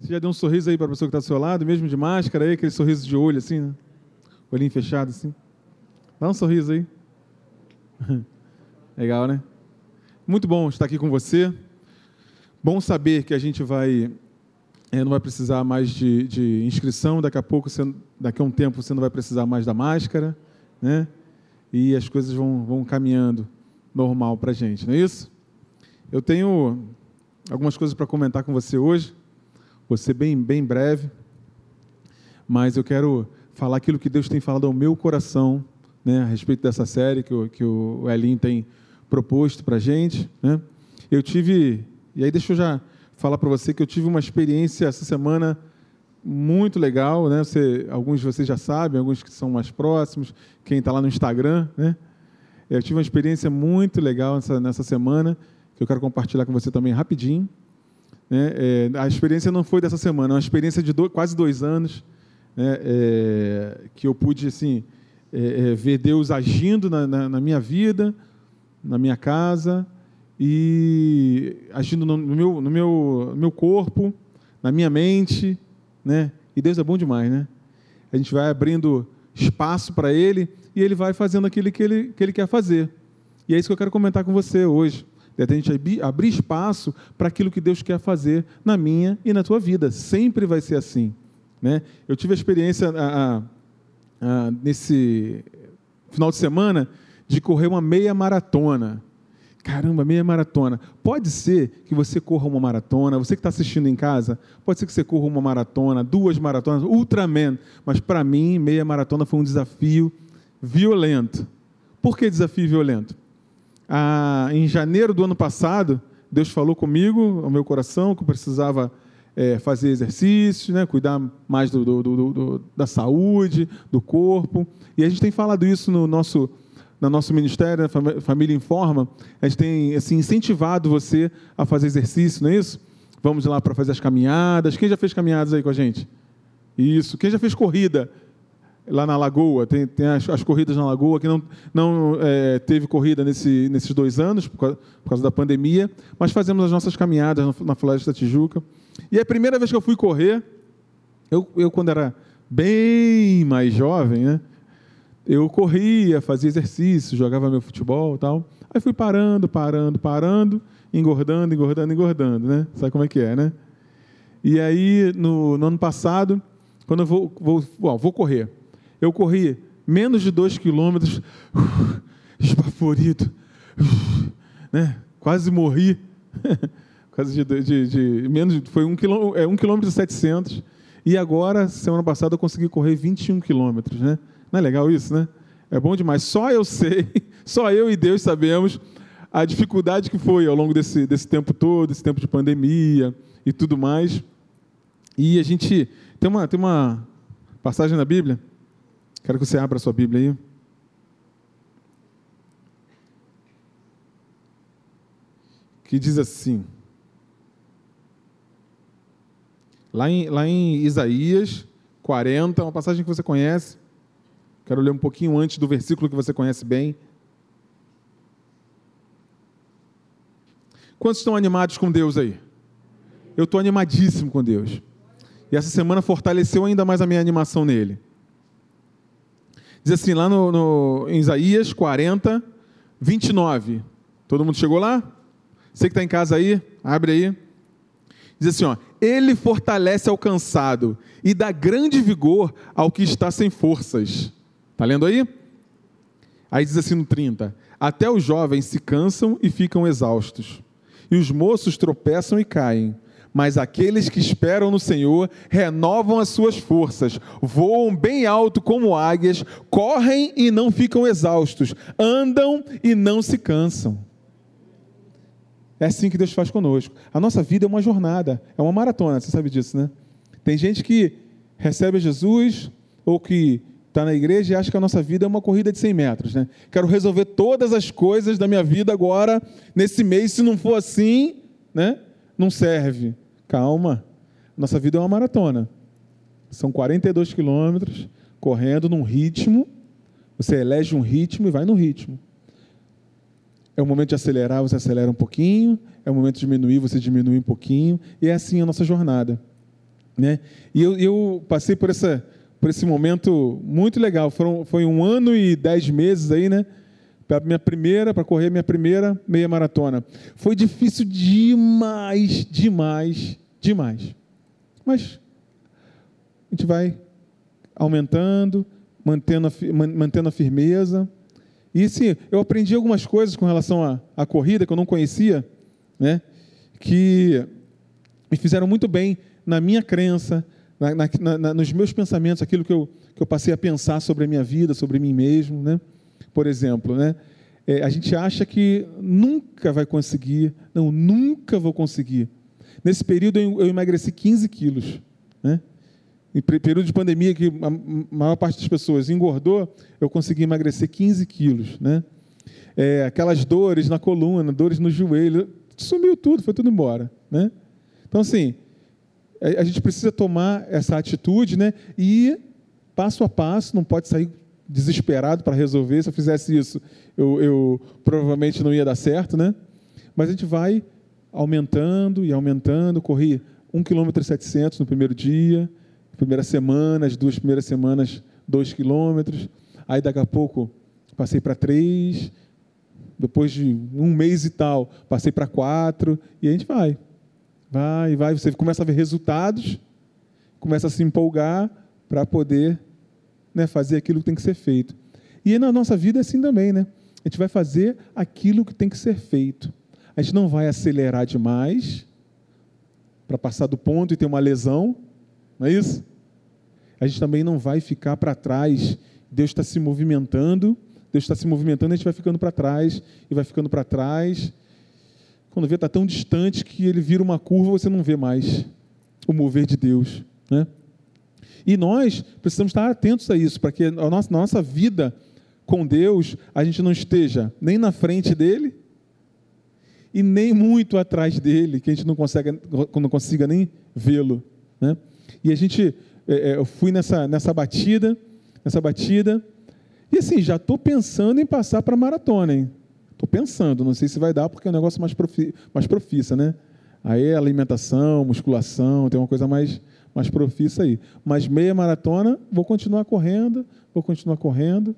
Você já deu um sorriso aí para a pessoa que está do seu lado, mesmo de máscara, aí, aquele sorriso de olho assim, né? Olhinho fechado assim. Dá um sorriso aí. Legal, né? Muito bom estar aqui com você. Bom saber que a gente vai é, não vai precisar mais de, de inscrição, daqui a pouco, você, daqui a um tempo, você não vai precisar mais da máscara, né? E as coisas vão, vão caminhando normal para a gente, não é isso? Eu tenho algumas coisas para comentar com você hoje, vou ser bem, bem breve, mas eu quero falar aquilo que Deus tem falado ao meu coração, né, a respeito dessa série que o, que o Elin tem proposto para a gente. Né? Eu tive, e aí deixa eu já falar para você que eu tive uma experiência essa semana muito legal, né? Você, alguns de vocês já sabem, alguns que são mais próximos, quem está lá no Instagram, né? Eu tive uma experiência muito legal nessa, nessa semana que eu quero compartilhar com você também rapidinho. Né? É, a experiência não foi dessa semana, é uma experiência de do, quase dois anos né? é, que eu pude assim é, é ver Deus agindo na, na, na minha vida, na minha casa, e agindo no meu, no meu, no meu corpo, na minha mente, né? E Deus é bom demais, né? A gente vai abrindo espaço para Ele e Ele vai fazendo aquilo que Ele, que ele quer fazer. E é isso que eu quero comentar com você hoje. A gente abrir espaço para aquilo que Deus quer fazer na minha e na tua vida. Sempre vai ser assim. Né? Eu tive a experiência a, a, a, nesse final de semana de correr uma meia maratona. Caramba, meia maratona. Pode ser que você corra uma maratona, você que está assistindo em casa, pode ser que você corra uma maratona, duas maratonas, Ultraman. Mas para mim, meia maratona foi um desafio violento. Por que desafio violento? Ah, em janeiro do ano passado, Deus falou comigo, ao meu coração, que eu precisava é, fazer exercícios, né, cuidar mais do, do, do, da saúde, do corpo. E a gente tem falado isso no nosso no nosso ministério, a Família Informa, a gente tem assim, incentivado você a fazer exercício, não é isso? Vamos lá para fazer as caminhadas. Quem já fez caminhadas aí com a gente? Isso. Quem já fez corrida lá na Lagoa? Tem, tem as, as, corridas na Lagoa, que não, não é, teve corrida nesse, nesses dois anos, por causa, por causa, da pandemia, mas fazemos as nossas caminhadas na Floresta da Tijuca. E a primeira vez que eu fui correr, eu, eu quando era bem mais jovem, né? eu corria, fazia exercício, jogava meu futebol e tal. Aí fui parando, parando, parando, engordando, engordando, engordando, né? Sabe como é que é, né? E aí, no, no ano passado, quando eu vou, vou, bom, vou correr, eu corri menos de dois quilômetros, uh, esbaforido, uh, né? Quase morri. Quase de, de, de, menos, foi um quilômetro, é, um quilômetro e setecentos. E agora, semana passada, eu consegui correr 21 quilômetros, né? Não é legal isso, né? É bom demais. Só eu sei, só eu e Deus sabemos a dificuldade que foi ao longo desse, desse tempo todo, esse tempo de pandemia e tudo mais. E a gente tem uma, tem uma passagem na Bíblia, quero que você abra a sua Bíblia aí. Que diz assim, lá em, lá em Isaías 40, uma passagem que você conhece, Quero ler um pouquinho antes do versículo que você conhece bem. Quantos estão animados com Deus aí? Eu estou animadíssimo com Deus. E essa semana fortaleceu ainda mais a minha animação nele. Diz assim, lá no, no, em Isaías 40, 29. Todo mundo chegou lá? Você que está em casa aí, abre aí. Diz assim: ó, Ele fortalece ao cansado e dá grande vigor ao que está sem forças. Está lendo aí? Aí diz assim no 30: Até os jovens se cansam e ficam exaustos, e os moços tropeçam e caem. Mas aqueles que esperam no Senhor renovam as suas forças, voam bem alto como águias, correm e não ficam exaustos, andam e não se cansam. É assim que Deus faz conosco. A nossa vida é uma jornada, é uma maratona, você sabe disso, né? Tem gente que recebe Jesus ou que está na igreja e acha que a nossa vida é uma corrida de 100 metros. Né? Quero resolver todas as coisas da minha vida agora, nesse mês. Se não for assim, né? Não serve. Calma. Nossa vida é uma maratona. São 42 quilômetros, correndo num ritmo. Você elege um ritmo e vai no ritmo. É o momento de acelerar, você acelera um pouquinho. É o momento de diminuir, você diminui um pouquinho. E é assim a nossa jornada. Né? E eu, eu passei por, essa, por esse momento muito legal. Foram, foi um ano e dez meses aí, né? Para minha primeira, para correr minha primeira meia maratona. Foi difícil demais, demais, demais. Mas a gente vai aumentando, mantendo a, mantendo a firmeza. E sim, eu aprendi algumas coisas com relação à, corrida que eu não conhecia, né? que me fizeram muito bem na minha crença, na, na, na, nos meus pensamentos, aquilo que eu, que eu passei a pensar sobre a minha vida, sobre mim mesmo. Né? Por exemplo, né? É, a gente acha que nunca vai conseguir, não, nunca vou conseguir. Nesse período eu, emagreci 15 quilos. Né? Em período de pandemia, que a maior parte das pessoas engordou, eu consegui emagrecer 15 quilos. Né? É, aquelas dores na coluna, dores no joelho, sumiu tudo, foi tudo embora. Né? Então, assim, a gente precisa tomar essa atitude né? e passo a passo, não pode sair desesperado para resolver. Se eu fizesse isso, eu, eu provavelmente não ia dar certo, né? Mas a gente vai aumentando e aumentando. Corri 1,7 km no primeiro dia, primeira semana, as duas primeiras semanas, 2 quilômetros. Aí daqui a pouco passei para 3, depois de um mês e tal, passei para 4, e a gente vai. Vai, vai, você começa a ver resultados, começa a se empolgar para poder né, fazer aquilo que tem que ser feito. E na nossa vida é assim também, né? A gente vai fazer aquilo que tem que ser feito. A gente não vai acelerar demais para passar do ponto e ter uma lesão, não é isso? A gente também não vai ficar para trás. Deus está se movimentando, Deus está se movimentando, a gente vai ficando para trás e vai ficando para trás. Quando vê, está tão distante que ele vira uma curva, você não vê mais o mover de Deus. Né? E nós precisamos estar atentos a isso, para que a nossa, na nossa vida com Deus, a gente não esteja nem na frente dele e nem muito atrás dele, que a gente não, consegue, não consiga nem vê-lo. Né? E a gente, é, é, eu fui nessa, nessa batida, nessa batida, e assim, já estou pensando em passar para a maratona, hein? Estou pensando, não sei se vai dar, porque é um negócio mais, profi, mais profissa, né? Aí alimentação, musculação, tem uma coisa mais, mais profissa aí. Mas meia maratona, vou continuar correndo, vou continuar correndo,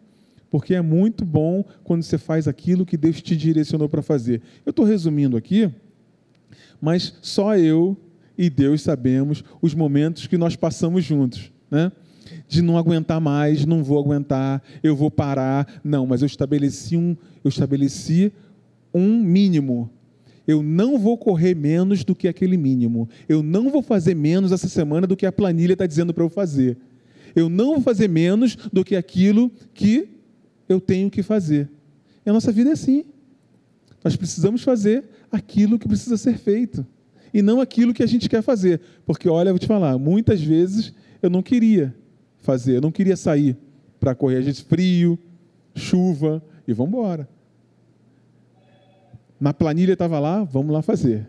porque é muito bom quando você faz aquilo que Deus te direcionou para fazer. Eu estou resumindo aqui, mas só eu e Deus sabemos os momentos que nós passamos juntos, né? De não aguentar mais, não vou aguentar, eu vou parar. Não, mas eu estabeleci um, eu estabeleci um mínimo eu não vou correr menos do que aquele mínimo. Eu não vou fazer menos essa semana do que a planilha está dizendo para eu fazer. Eu não vou fazer menos do que aquilo que eu tenho que fazer. E a nossa vida é assim. Nós precisamos fazer aquilo que precisa ser feito. E não aquilo que a gente quer fazer. Porque, olha, eu vou te falar, muitas vezes eu não queria fazer, eu não queria sair para correr. A gente frio, chuva, e vamos embora. Na planilha estava lá, vamos lá fazer.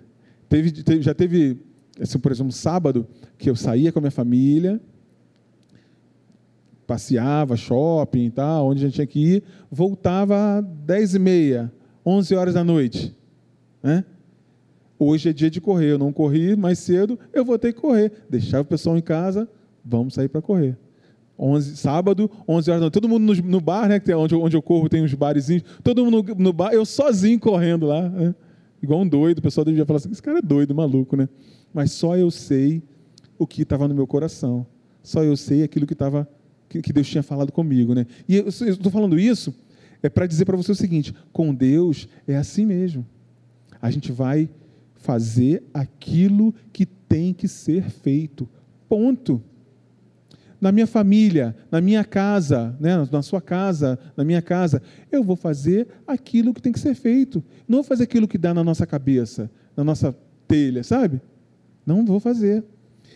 Teve, teve, já teve, assim, por exemplo, sábado, que eu saía com a minha família, passeava, shopping e tal, onde a gente tinha que ir, voltava às 10 e meia, 11 horas da noite. Né? Hoje é dia de correr, eu não corri mais cedo, eu vou ter que correr. Deixava o pessoal em casa, vamos sair para correr. 11, sábado, 11 horas da noite. Todo mundo no, no bar, né? Onde, onde eu corro, tem uns barezinhos. Todo mundo no, no bar, eu sozinho correndo lá. Né? Igual um doido. O pessoal devia falar assim: esse cara é doido, maluco, né? Mas só eu sei o que estava no meu coração. Só eu sei aquilo que, tava, que, que Deus tinha falado comigo, né? E eu estou falando isso é para dizer para você o seguinte: com Deus é assim mesmo. A gente vai fazer aquilo que tem que ser feito. Ponto na minha família, na minha casa, né, na sua casa, na minha casa, eu vou fazer aquilo que tem que ser feito. Não vou fazer aquilo que dá na nossa cabeça, na nossa telha, sabe? Não vou fazer.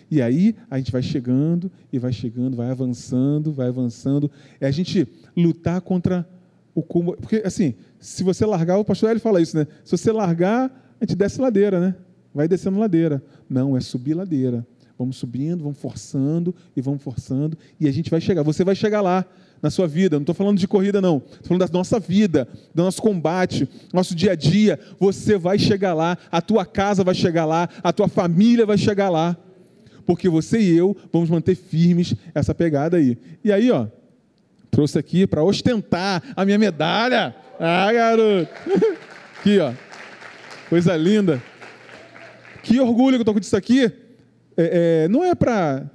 E aí a gente vai chegando e vai chegando, vai avançando, vai avançando. É a gente lutar contra o como. Porque, assim, se você largar, o pastor ele fala isso, né? Se você largar, a gente desce ladeira, né? Vai descendo ladeira. Não, é subir ladeira. Vamos subindo, vamos forçando e vamos forçando e a gente vai chegar. Você vai chegar lá na sua vida. Não estou falando de corrida, não. Estou falando da nossa vida, do nosso combate, nosso dia a dia. Você vai chegar lá, a tua casa vai chegar lá, a tua família vai chegar lá. porque você e eu vamos manter firmes essa pegada aí. E aí, ó, trouxe aqui para ostentar a minha medalha. Ah, garoto! Aqui, ó. Coisa linda. Que orgulho que eu tô com isso aqui. É, é, não é para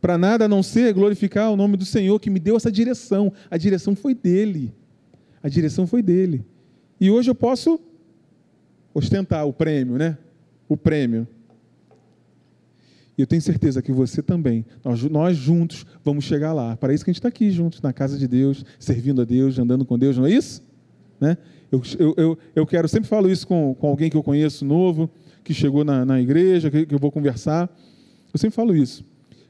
para nada a não ser glorificar o nome do Senhor que me deu essa direção. A direção foi dele. A direção foi dele. E hoje eu posso ostentar o prêmio, né? O prêmio. E eu tenho certeza que você também, nós, nós juntos vamos chegar lá. Para isso que a gente está aqui juntos, na casa de Deus, servindo a Deus, andando com Deus, não é isso? Né? Eu, eu, eu, eu quero, sempre falo isso com, com alguém que eu conheço novo, que chegou na, na igreja, que, que eu vou conversar. Eu sempre falo isso.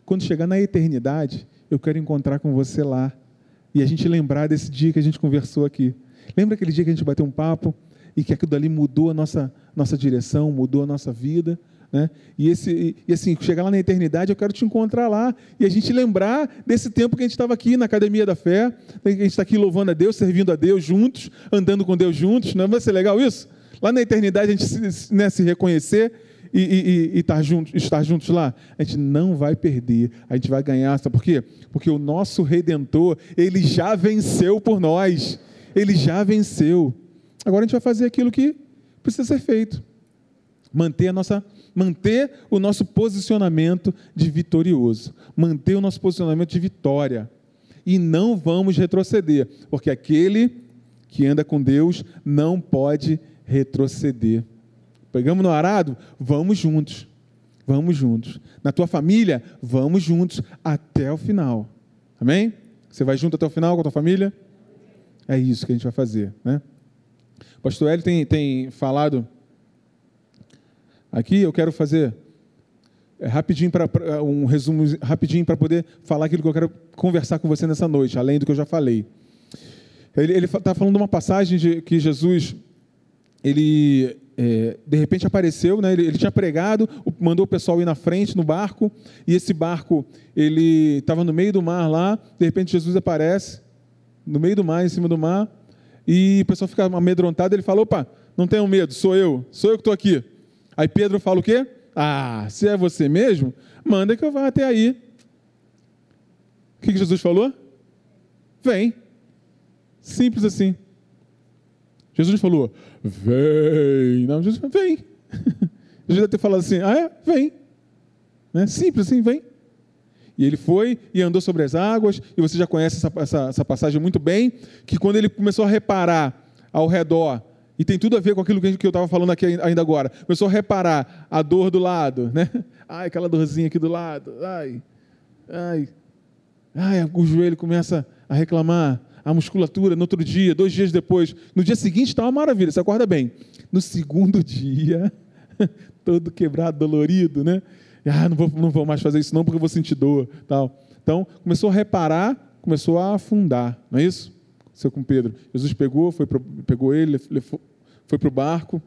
Quando chegar na eternidade, eu quero encontrar com você lá. E a gente lembrar desse dia que a gente conversou aqui. Lembra aquele dia que a gente bateu um papo e que aquilo dali mudou a nossa, nossa direção, mudou a nossa vida? Né? E, esse, e assim, chegar lá na eternidade, eu quero te encontrar lá e a gente lembrar desse tempo que a gente estava aqui na Academia da Fé, que a gente está aqui louvando a Deus, servindo a Deus juntos, andando com Deus juntos. Não vai ser legal isso? Lá na eternidade a gente se, né, se reconhecer e, e, e estar, juntos, estar juntos lá, a gente não vai perder, a gente vai ganhar. Sabe por quê? Porque o nosso Redentor, ele já venceu por nós. Ele já venceu. Agora a gente vai fazer aquilo que precisa ser feito. Manter, a nossa, manter o nosso posicionamento de vitorioso. Manter o nosso posicionamento de vitória. E não vamos retroceder, porque aquele que anda com Deus não pode retroceder. Pegamos no arado? Vamos juntos. Vamos juntos. Na tua família? Vamos juntos até o final. Amém? Você vai junto até o final com a tua família? É isso que a gente vai fazer, né? O pastor Hélio tem, tem falado aqui, eu quero fazer é, rapidinho para um resumo rapidinho para poder falar aquilo que eu quero conversar com você nessa noite, além do que eu já falei. Ele está falando de uma passagem de que Jesus ele é, de repente apareceu, né? ele, ele, tinha pregado, mandou o pessoal ir na frente no barco, e esse barco ele estava no meio do mar lá, de repente Jesus aparece no meio do mar, em cima do mar, e o pessoal fica amedrontado, ele fala, opa, não tenham medo, sou eu, sou eu que estou aqui. Aí Pedro fala o quê? Ah, se é você mesmo, manda que eu vá até aí. O que, que Jesus falou? Vem. Simples assim. Jesus falou, vem. Não, Jesus falou, vem. Jesus deve ter falado assim, ah é? Vem. Né? Simples assim, vem. E ele foi e andou sobre as águas, e você já conhece essa, essa, essa passagem muito bem, que quando ele começou a reparar ao redor, e tem tudo a ver com aquilo que eu estava falando aqui ainda agora, começou a reparar a dor do lado, né? Ai, aquela dorzinha aqui do lado, ai, ai, ai, o joelho começa a reclamar, a musculatura no outro dia, dois dias depois. No dia seguinte está uma maravilha, você acorda bem. No segundo dia, todo quebrado, dolorido, né? Ah, não vou, não vou mais fazer isso não porque eu vou sentir dor. Tal. Então, começou a reparar, começou a afundar, não é isso? Seu com Pedro. Jesus pegou, foi pro, pegou ele, foi para o barco,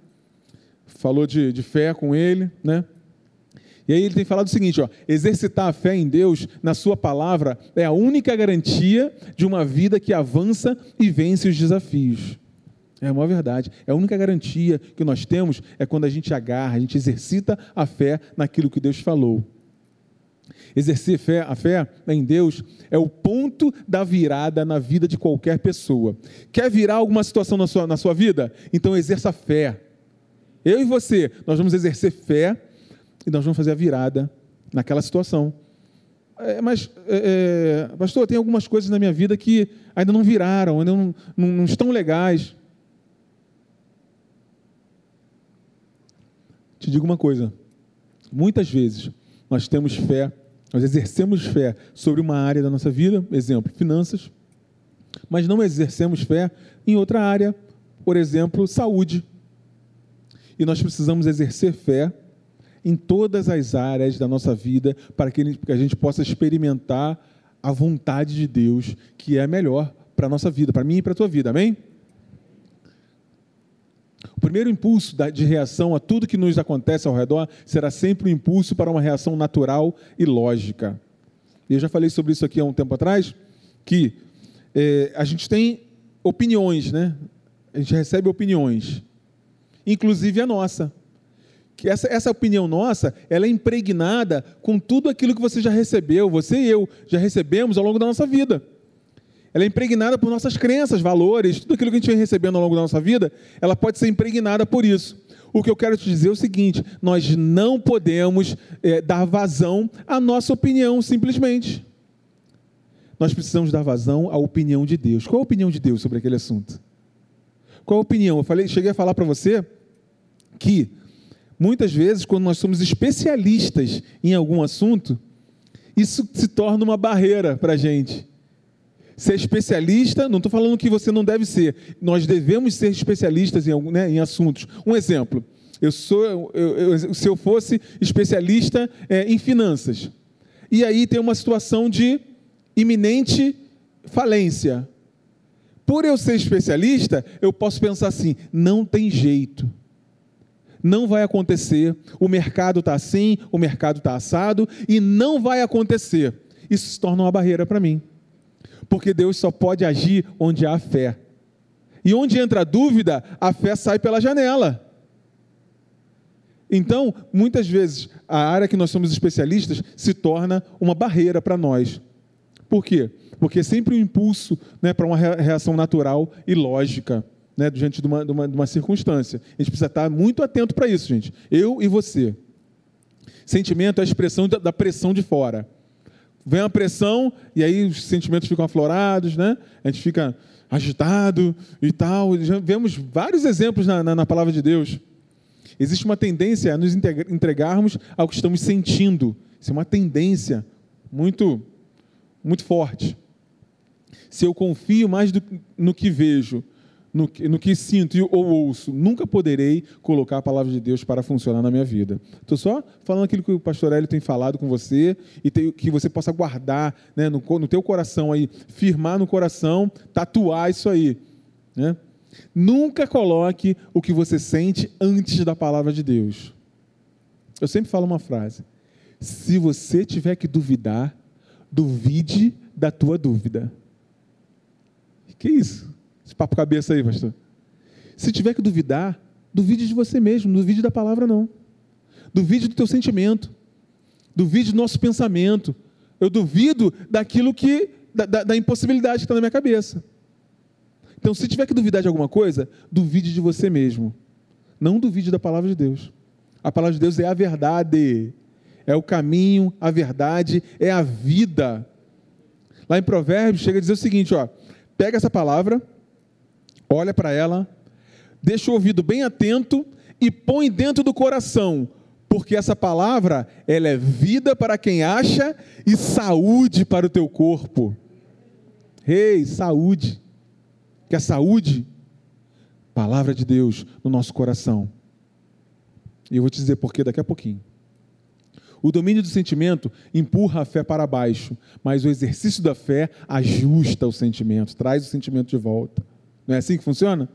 falou de, de fé com ele, né? E aí ele tem falado o seguinte: ó, exercitar a fé em Deus, na Sua palavra, é a única garantia de uma vida que avança e vence os desafios. É uma verdade. É a única garantia que nós temos é quando a gente agarra, a gente exercita a fé naquilo que Deus falou. Exercer fé, a fé em Deus é o ponto da virada na vida de qualquer pessoa. Quer virar alguma situação na sua, na sua vida? Então exerça fé. Eu e você, nós vamos exercer fé e nós vamos fazer a virada naquela situação. É, mas, é, é, pastor, tem algumas coisas na minha vida que ainda não viraram, ainda não, não, não estão legais. Te digo uma coisa: muitas vezes nós temos fé, nós exercemos fé sobre uma área da nossa vida, exemplo, finanças, mas não exercemos fé em outra área, por exemplo, saúde. E nós precisamos exercer fé em todas as áreas da nossa vida para que a gente possa experimentar a vontade de Deus, que é melhor para a nossa vida, para mim e para a tua vida, amém? O primeiro impulso de reação a tudo que nos acontece ao redor será sempre um impulso para uma reação natural e lógica. Eu já falei sobre isso aqui há um tempo atrás, que é, a gente tem opiniões, né? A gente recebe opiniões, inclusive a nossa que essa, essa opinião nossa, ela é impregnada com tudo aquilo que você já recebeu, você e eu já recebemos ao longo da nossa vida. Ela é impregnada por nossas crenças, valores, tudo aquilo que a gente vem recebendo ao longo da nossa vida, ela pode ser impregnada por isso. O que eu quero te dizer é o seguinte: nós não podemos é, dar vazão à nossa opinião, simplesmente. Nós precisamos dar vazão à opinião de Deus. Qual a opinião de Deus sobre aquele assunto? Qual a opinião? Eu falei, cheguei a falar para você que muitas vezes, quando nós somos especialistas em algum assunto, isso se torna uma barreira para a gente. Ser especialista, não estou falando que você não deve ser, nós devemos ser especialistas em, né, em assuntos. Um exemplo, eu sou, eu, eu, se eu fosse especialista é, em finanças, e aí tem uma situação de iminente falência. Por eu ser especialista, eu posso pensar assim: não tem jeito. Não vai acontecer. O mercado está assim, o mercado está assado, e não vai acontecer. Isso se torna uma barreira para mim. Porque Deus só pode agir onde há fé. E onde entra a dúvida, a fé sai pela janela. Então, muitas vezes, a área que nós somos especialistas se torna uma barreira para nós. Por quê? Porque é sempre um impulso né, para uma reação natural e lógica né, diante de uma, de, uma, de uma circunstância. A gente precisa estar muito atento para isso, gente. Eu e você. Sentimento é a expressão da, da pressão de fora. Vem a pressão e aí os sentimentos ficam aflorados, né? A gente fica agitado e tal. Já vemos vários exemplos na, na, na palavra de Deus. Existe uma tendência a nos entregarmos ao que estamos sentindo. Isso é uma tendência muito muito forte. Se eu confio mais do, no que vejo, no, no, que sinto ou ouço, nunca poderei colocar a palavra de Deus para funcionar na minha vida. Estou só falando aquilo que o pastor Hélio tem falado com você e tem, que você possa guardar né, no, no teu coração aí, firmar no coração, tatuar isso aí. Né? Nunca coloque o que você sente antes da palavra de Deus. Eu sempre falo uma frase: se você tiver que duvidar, Duvide da tua dúvida. Que isso? Esse papo cabeça aí, pastor. Se tiver que duvidar, duvide de você mesmo, não duvide da palavra, não. Duvide do teu sentimento. Duvide do nosso pensamento. Eu duvido daquilo que. da, da, da impossibilidade que está na minha cabeça. Então, se tiver que duvidar de alguma coisa, duvide de você mesmo. Não duvide da palavra de Deus. A palavra de Deus é a verdade é o caminho, a verdade, é a vida. Lá em Provérbios chega a dizer o seguinte, ó, pega essa palavra, olha para ela, deixa o ouvido bem atento e põe dentro do coração, porque essa palavra, ela é vida para quem acha e saúde para o teu corpo. Rei, hey, saúde. Quer saúde? Palavra de Deus no nosso coração. E eu vou te dizer por quê daqui a pouquinho. O domínio do sentimento empurra a fé para baixo, mas o exercício da fé ajusta o sentimento, traz o sentimento de volta. Não é assim que funciona?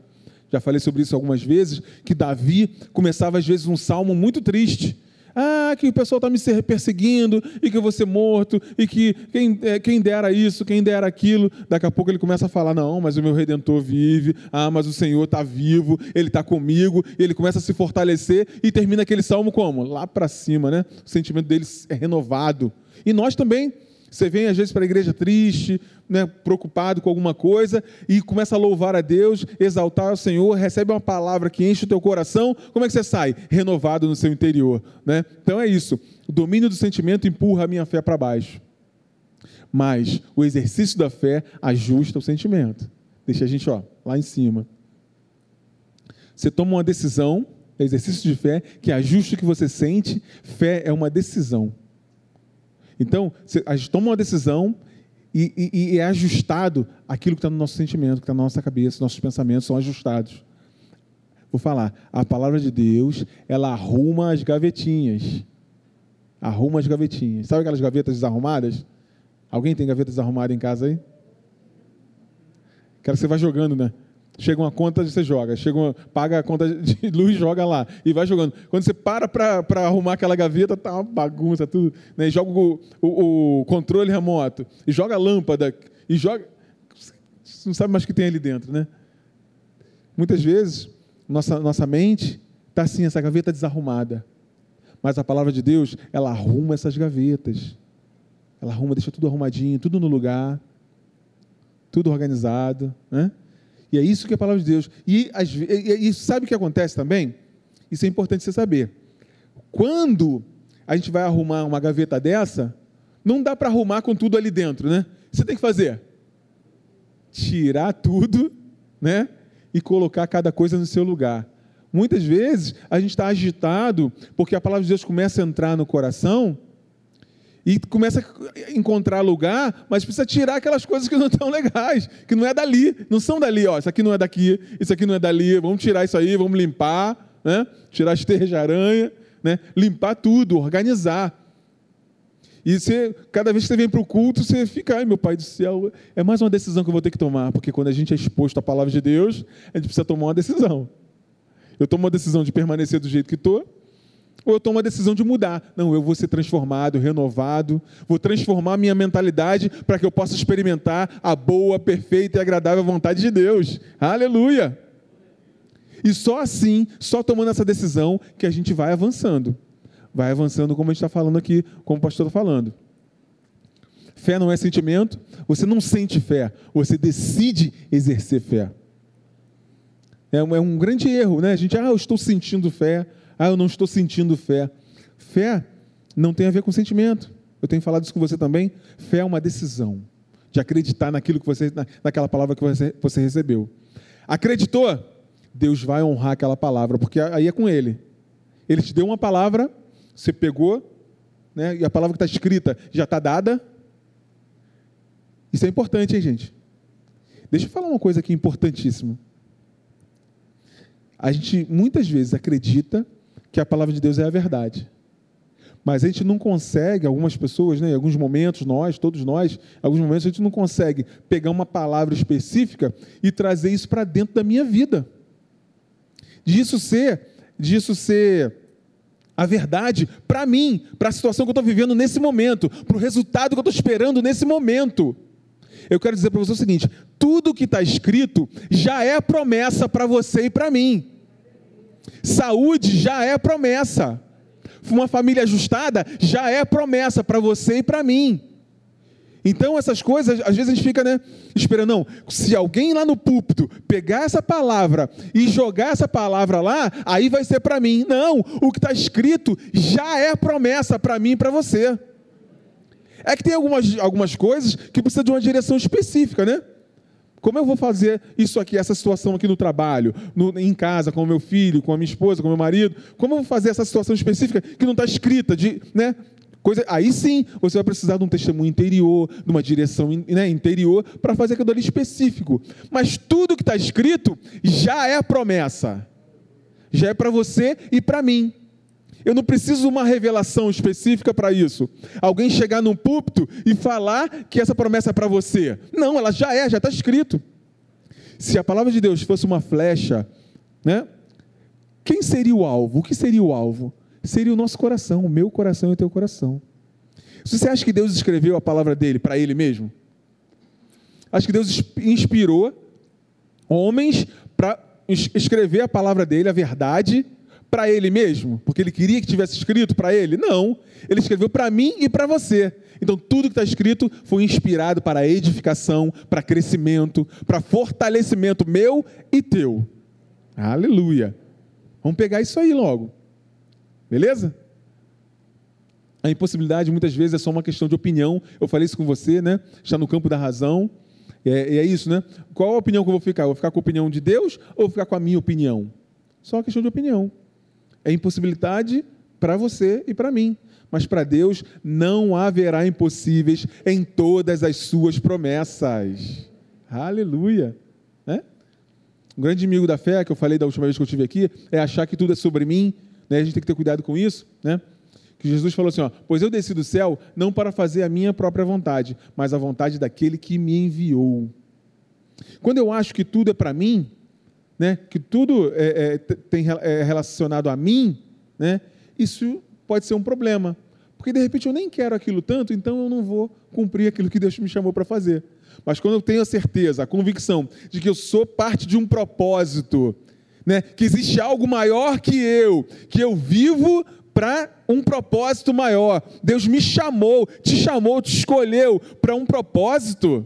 Já falei sobre isso algumas vezes, que Davi começava às vezes um salmo muito triste. Ah, que o pessoal está me perseguindo e que eu vou ser morto e que quem, é, quem dera isso, quem dera aquilo. Daqui a pouco ele começa a falar: Não, mas o meu redentor vive. Ah, mas o Senhor está vivo, ele está comigo. Ele começa a se fortalecer e termina aquele salmo como? Lá para cima, né? O sentimento dele é renovado. E nós também você vem às vezes para a igreja triste, né, preocupado com alguma coisa e começa a louvar a Deus, exaltar o Senhor, recebe uma palavra que enche o teu coração, como é que você sai? Renovado no seu interior. Né? Então é isso. O domínio do sentimento empurra a minha fé para baixo. Mas o exercício da fé ajusta o sentimento. Deixa a gente ó, lá em cima. Você toma uma decisão, exercício de fé, que ajusta o que você sente. Fé é uma decisão. Então, a gente toma uma decisão e, e, e é ajustado aquilo que está no nosso sentimento, que está na nossa cabeça, nossos pensamentos são ajustados. Vou falar, a palavra de Deus, ela arruma as gavetinhas. Arruma as gavetinhas. Sabe aquelas gavetas desarrumadas? Alguém tem gaveta desarrumada em casa aí? Quero que você vá jogando, né? Chega uma conta, você joga. Chega uma, paga a conta de luz, joga lá. E vai jogando. Quando você para para arrumar aquela gaveta, tá uma bagunça, tudo. Né? E joga o, o, o, controle remoto. E joga a lâmpada. E joga. Você não sabe mais o que tem ali dentro, né? Muitas vezes, nossa, nossa mente Está assim, essa gaveta desarrumada. Mas a palavra de Deus, ela arruma essas gavetas. Ela arruma, deixa tudo arrumadinho, tudo no lugar, tudo organizado. Né? E é isso que é a palavra de Deus. E, e, e sabe o que acontece também? Isso é importante você saber. Quando a gente vai arrumar uma gaveta dessa, não dá para arrumar com tudo ali dentro, né? Você tem que fazer tirar tudo, né? E colocar cada coisa no seu lugar. Muitas vezes a gente está agitado porque a palavra de Deus começa a entrar no coração e começa a encontrar lugar, mas precisa tirar aquelas coisas que não estão legais, que não é dali, não são dali, ó, isso aqui não é daqui, isso aqui não é dali, vamos tirar isso aí, vamos limpar, né? tirar as teias de aranha, né? limpar tudo, organizar. E você, cada vez que você vem para o culto, você fica, ai meu Pai do céu, é mais uma decisão que eu vou ter que tomar, porque quando a gente é exposto à palavra de Deus, a gente precisa tomar uma decisão. Eu tomo uma decisão de permanecer do jeito que estou, ou eu tomo uma decisão de mudar. Não, eu vou ser transformado, renovado, vou transformar minha mentalidade para que eu possa experimentar a boa, perfeita e agradável vontade de Deus. Aleluia! E só assim, só tomando essa decisão, que a gente vai avançando vai avançando, como a gente está falando aqui, como o pastor está falando. Fé não é sentimento, você não sente fé, você decide exercer fé. É um, é um grande erro, né? A gente, ah, eu estou sentindo fé, ah, eu não estou sentindo fé. Fé não tem a ver com sentimento. Eu tenho falado isso com você também. Fé é uma decisão de acreditar naquilo que você, naquela palavra que você, você recebeu. Acreditou? Deus vai honrar aquela palavra, porque aí é com Ele. Ele te deu uma palavra, você pegou, né, e a palavra que está escrita já está dada. Isso é importante, hein, gente? Deixa eu falar uma coisa aqui importantíssima. A gente muitas vezes acredita que a palavra de Deus é a verdade. Mas a gente não consegue, algumas pessoas, né, em alguns momentos, nós, todos nós, em alguns momentos a gente não consegue pegar uma palavra específica e trazer isso para dentro da minha vida. Disso ser, disso ser a verdade para mim, para a situação que eu estou vivendo nesse momento, para o resultado que eu estou esperando nesse momento. Eu quero dizer para você o seguinte: tudo que está escrito já é promessa para você e para mim. Saúde já é promessa. Uma família ajustada já é promessa para você e para mim. Então, essas coisas, às vezes a gente fica né, esperando, não, se alguém lá no púlpito pegar essa palavra e jogar essa palavra lá, aí vai ser para mim. Não, o que está escrito já é promessa para mim e para você. É que tem algumas, algumas coisas que precisam de uma direção específica, né? Como eu vou fazer isso aqui, essa situação aqui no trabalho, no, em casa, com o meu filho, com a minha esposa, com o meu marido? Como eu vou fazer essa situação específica que não está escrita, de, né, Coisa, aí sim você vai precisar de um testemunho interior, de uma direção né, interior, para fazer aquilo ali específico. Mas tudo que está escrito já é promessa. Já é para você e para mim. Eu não preciso de uma revelação específica para isso. Alguém chegar num púlpito e falar que essa promessa é para você. Não, ela já é, já está escrito. Se a palavra de Deus fosse uma flecha, né? Quem seria o alvo? O que seria o alvo? seria o nosso coração, o meu coração e o teu coração. Você acha que Deus escreveu a palavra dele para ele mesmo? Acho que Deus inspirou homens para escrever a palavra dele, a verdade, para ele mesmo? Porque ele queria que tivesse escrito para ele? Não. Ele escreveu para mim e para você. Então, tudo que está escrito foi inspirado para edificação, para crescimento, para fortalecimento meu e teu. Aleluia. Vamos pegar isso aí logo. Beleza? A impossibilidade muitas vezes é só uma questão de opinião. Eu falei isso com você, né? Está no campo da razão. É, é, isso, né? Qual a opinião que eu vou ficar? Eu vou ficar com a opinião de Deus ou vou ficar com a minha opinião? Só uma questão de opinião. É impossibilidade para você e para mim. Mas para Deus não haverá impossíveis em todas as suas promessas. Aleluia. Né? Um grande amigo da fé, que eu falei da última vez que eu estive aqui, é achar que tudo é sobre mim né? A gente tem que ter cuidado com isso, né? Que Jesus falou assim: ó, Pois eu desci do céu não para fazer a minha própria vontade, mas a vontade daquele que me enviou. Quando eu acho que tudo é para mim, né? Que tudo é, é, tem, é relacionado a mim, né? Isso pode ser um problema. Porque de repente eu nem quero aquilo tanto, então eu não vou cumprir aquilo que Deus me chamou para fazer. Mas quando eu tenho a certeza, a convicção de que eu sou parte de um propósito, né? Que existe algo maior que eu, que eu vivo para um propósito maior. Deus me chamou, te chamou, te escolheu para um propósito.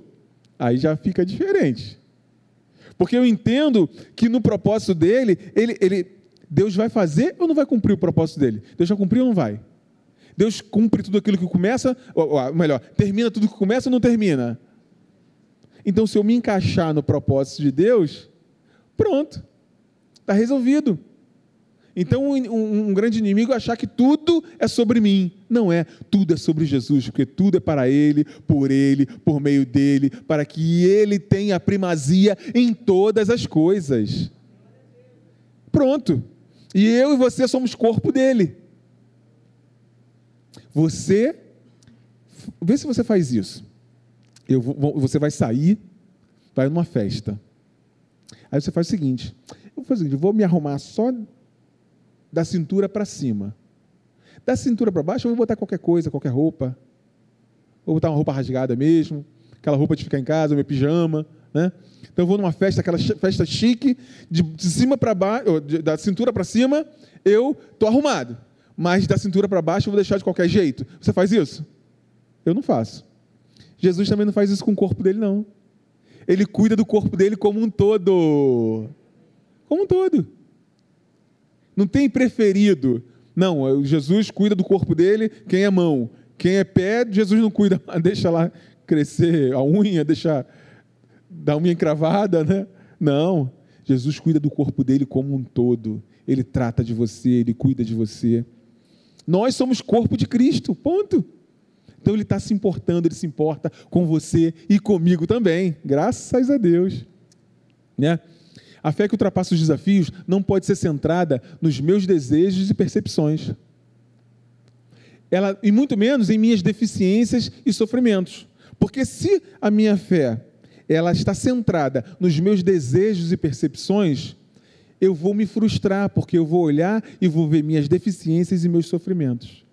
Aí já fica diferente. Porque eu entendo que no propósito dele, ele, ele, Deus vai fazer ou não vai cumprir o propósito dele? Deus vai cumprir ou não vai? Deus cumpre tudo aquilo que começa, ou, melhor, termina tudo que começa ou não termina? Então, se eu me encaixar no propósito de Deus, pronto, está resolvido. Então, um, um, grande inimigo é achar que tudo é sobre mim. Não é. Tudo é sobre Jesus, porque tudo é para Ele, por Ele, por meio dele, para que Ele tenha primazia em todas as coisas. Pronto. E eu e você somos corpo dele. Você, vê se você faz isso. Eu, você vai sair, vai numa festa. Aí você faz o seguinte: eu vou fazer o seguinte, vou me arrumar só da cintura para cima. Da cintura para baixo, eu vou botar qualquer coisa, qualquer roupa. Vou botar uma roupa rasgada mesmo, aquela roupa de ficar em casa, meu pijama, né? Então eu vou numa festa, aquela festa chique, de, de cima para baixo, da cintura para cima, eu tô arrumado. Mas da cintura para baixo eu vou deixar de qualquer jeito. Você faz isso? Eu não faço. Jesus também não faz isso com o corpo dele, não. Ele cuida do corpo dele como um todo. Como um todo. Não tem preferido. Não, Jesus cuida do corpo dele, quem é mão. Quem é pé, Jesus não cuida, deixa lá crescer a unha, deixa dar unha encravada, né? Não. Jesus cuida do corpo dele como um todo. Ele trata de você, ele cuida de você. Nós somos corpo de Cristo, ponto. Então ele está se importando, ele se importa com você e comigo também, graças a Deus. Né? A fé que ultrapassa os desafios não pode ser centrada nos meus desejos e percepções. Ela, e muito menos em minhas deficiências e sofrimentos. Porque se a minha fé ela está centrada nos meus desejos e percepções, eu vou me frustrar, porque eu vou olhar e vou ver minhas deficiências e meus sofrimentos.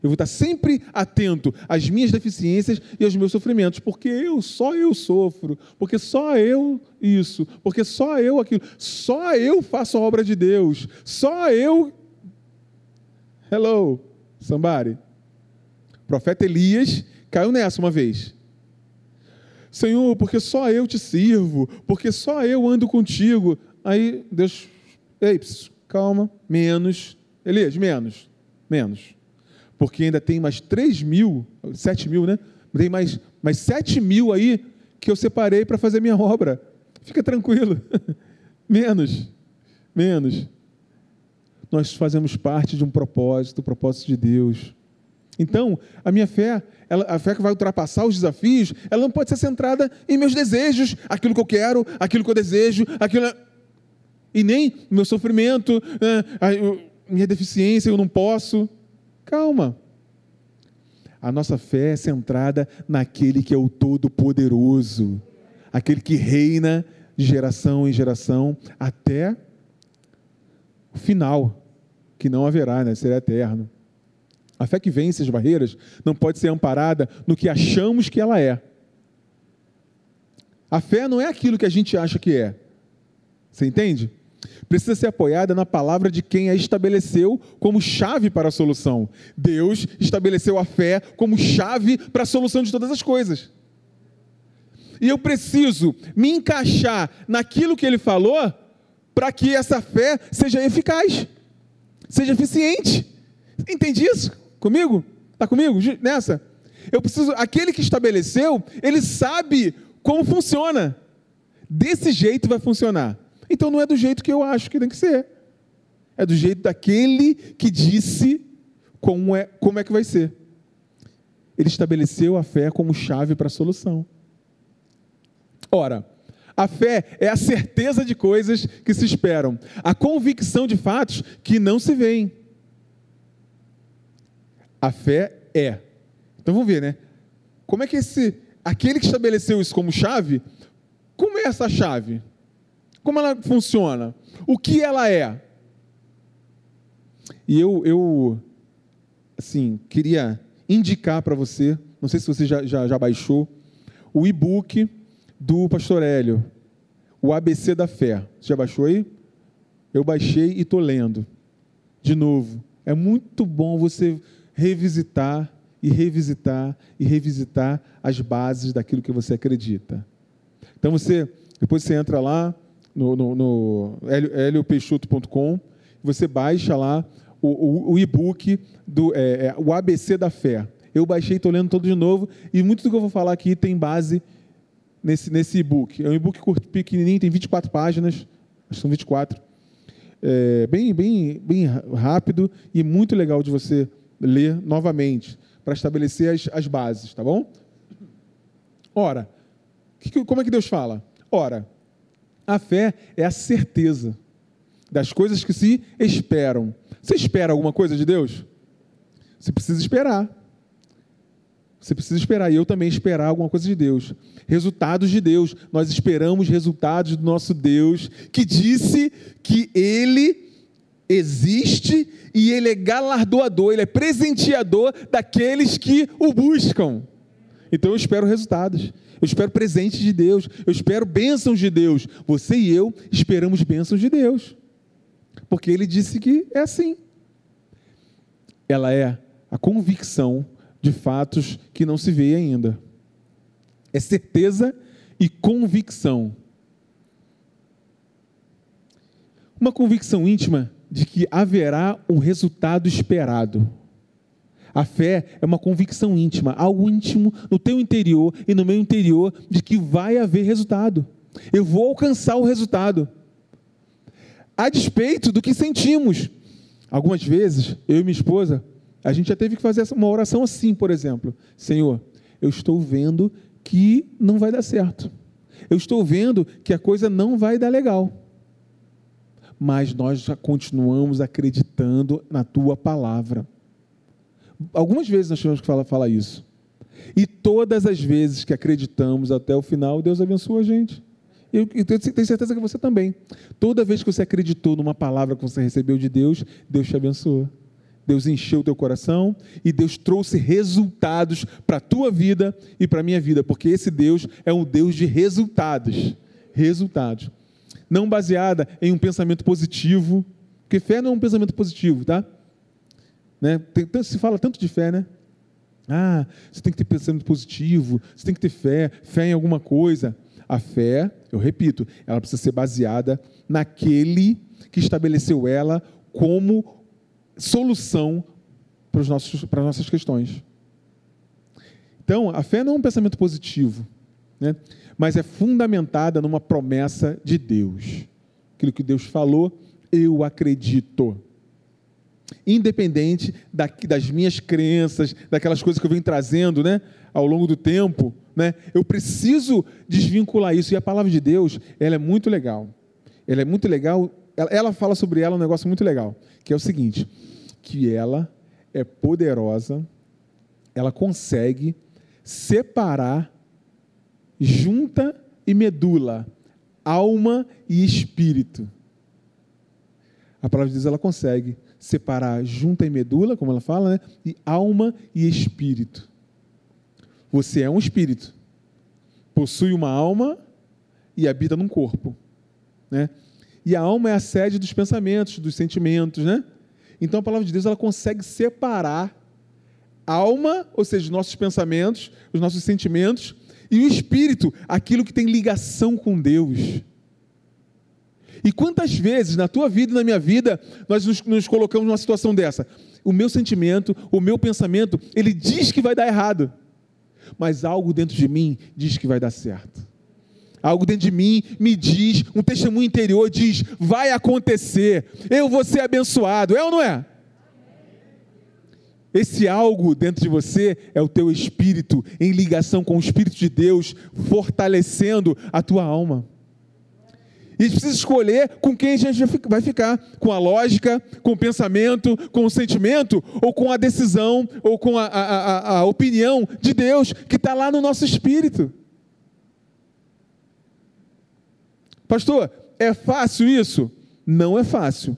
Eu vou estar sempre atento às minhas deficiências e aos meus sofrimentos, porque eu, só eu sofro, porque só eu isso, porque só eu aquilo, só eu faço a obra de Deus, só eu. Hello, somebody. Profeta Elias caiu nessa uma vez. Senhor, porque só eu te sirvo, porque só eu ando contigo. Aí Deus, ei, calma, menos. Elias, menos, menos porque ainda tem mais 3 mil, 7 mil, né? Tem mais, mais 7 mil aí que eu separei para fazer minha obra. Fica tranquilo. menos, menos. Nós fazemos parte de um propósito, o propósito de Deus. Então, a minha fé, ela, a fé que vai ultrapassar os desafios, ela não pode ser centrada em meus desejos, aquilo que eu quero, aquilo que eu desejo, aquilo e nem meu sofrimento, né, minha deficiência, eu não posso. Calma. A nossa fé é centrada naquele que é o Todo-Poderoso, aquele que reina geração em geração até o final, que não haverá, né? será eterno. A fé que vence as barreiras não pode ser amparada no que achamos que ela é. A fé não é aquilo que a gente acha que é. Você entende? Precisa ser apoiada na palavra de quem a estabeleceu como chave para a solução. Deus estabeleceu a fé como chave para a solução de todas as coisas. E eu preciso me encaixar naquilo que ele falou para que essa fé seja eficaz, seja eficiente. Entende isso? Comigo? Está comigo nessa? Eu preciso, aquele que estabeleceu, ele sabe como funciona. Desse jeito vai funcionar. Então não é do jeito que eu acho que tem que ser. É do jeito daquele que disse como é, como é que vai ser. Ele estabeleceu a fé como chave para a solução. Ora, a fé é a certeza de coisas que se esperam, a convicção de fatos que não se veem. A fé é. Então vamos ver, né? Como é que esse aquele que estabeleceu isso como chave, como é essa chave? Como ela funciona? O que ela é? E eu, eu assim, queria indicar para você, não sei se você já, já, já baixou, o e-book do Pastor Hélio, o ABC da Fé. Você já baixou aí? Eu baixei e estou lendo. De novo. É muito bom você revisitar e revisitar e revisitar as bases daquilo que você acredita. Então você, depois você entra lá no, no, no heliopeixoto.com, você baixa lá o, o, o e-book do é, é, o ABC da fé. Eu baixei, estou lendo todo de novo, e muito do que eu vou falar aqui tem base nesse, nesse e-book. É um e-book pequenininho, tem 24 páginas, acho que são 24. É, bem, bem, bem rápido e muito legal de você ler novamente, para estabelecer as, as bases, tá bom? Ora, que, como é que Deus fala? Ora, a fé é a certeza das coisas que se esperam. Você espera alguma coisa de Deus? Você precisa esperar. Você precisa esperar, e eu também esperar alguma coisa de Deus. Resultados de Deus. Nós esperamos resultados do nosso Deus, que disse que Ele existe e Ele é galardoador, Ele é presenteador daqueles que o buscam. Então eu espero resultados. Eu espero presentes de Deus. Eu espero bênçãos de Deus. Você e eu esperamos bênçãos de Deus. Porque Ele disse que é assim. Ela é a convicção de fatos que não se vê ainda. É certeza e convicção. Uma convicção íntima de que haverá um resultado esperado. A fé é uma convicção íntima, algo íntimo no teu interior e no meu interior de que vai haver resultado. Eu vou alcançar o resultado. A despeito do que sentimos. Algumas vezes, eu e minha esposa, a gente já teve que fazer uma oração assim, por exemplo: Senhor, eu estou vendo que não vai dar certo. Eu estou vendo que a coisa não vai dar legal. Mas nós já continuamos acreditando na tua palavra. Algumas vezes nós tivemos que falar, falar isso. E todas as vezes que acreditamos até o final, Deus abençoa a gente. Eu, eu tenho certeza que você também. Toda vez que você acreditou numa palavra que você recebeu de Deus, Deus te abençoa. Deus encheu o teu coração e Deus trouxe resultados para a tua vida e para a minha vida, porque esse Deus é um Deus de resultados. Resultados. Não baseada em um pensamento positivo, porque fé não é um pensamento positivo, tá? Né? Tem, se fala tanto de fé, né? Ah, você tem que ter pensamento positivo, você tem que ter fé, fé em alguma coisa. A fé, eu repito, ela precisa ser baseada naquele que estabeleceu ela como solução para, os nossos, para as nossas questões. Então, a fé não é um pensamento positivo, né? mas é fundamentada numa promessa de Deus. Aquilo que Deus falou, eu acredito. Independente das minhas crenças, daquelas coisas que eu venho trazendo né, ao longo do tempo, né, eu preciso desvincular isso. E a palavra de Deus, ela é muito legal. Ela é muito legal. Ela, ela fala sobre ela um negócio muito legal, que é o seguinte: que ela é poderosa, ela consegue separar junta e medula, alma e espírito. A palavra de Deus ela consegue separar junta e medula, como ela fala, né? e alma e espírito. Você é um espírito, possui uma alma e habita num corpo, né? E a alma é a sede dos pensamentos, dos sentimentos, né? Então a palavra de Deus ela consegue separar alma, ou seja, os nossos pensamentos, os nossos sentimentos, e o espírito, aquilo que tem ligação com Deus. E quantas vezes na tua vida e na minha vida nós nos, nos, colocamos numa situação dessa? O meu sentimento, o meu pensamento, ele diz que vai dar errado, mas algo dentro de mim diz que vai dar certo. Algo dentro de mim me diz, um testemunho interior diz: vai acontecer, eu vou ser abençoado, é ou não é? Esse algo dentro de você é o teu espírito, em ligação com o Espírito de Deus, fortalecendo a tua alma. E a gente precisa escolher com quem a gente vai ficar: com a lógica, com o pensamento, com o sentimento, ou com a decisão, ou com a, a, a, a opinião de Deus que está lá no nosso espírito. Pastor, é fácil isso? Não é fácil,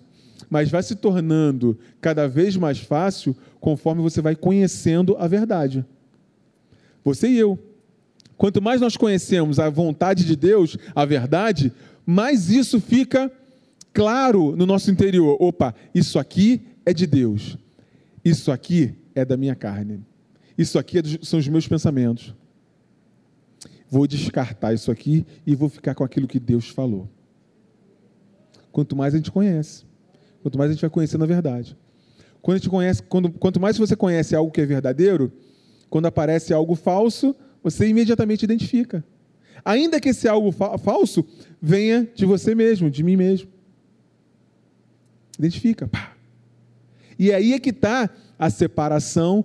mas vai se tornando cada vez mais fácil conforme você vai conhecendo a verdade. Você e eu. Quanto mais nós conhecemos a vontade de Deus, a verdade, mais isso fica claro no nosso interior: opa, isso aqui é de Deus, isso aqui é da minha carne, isso aqui é são os meus pensamentos. Vou descartar isso aqui e vou ficar com aquilo que Deus falou. Quanto mais a gente conhece, quanto mais a gente vai conhecendo a verdade. Quando a gente conhece, quando, quanto mais você conhece algo que é verdadeiro, quando aparece algo falso, você imediatamente identifica. Ainda que esse algo fa falso venha de você mesmo, de mim mesmo. Identifica. Pá. E aí é que está a separação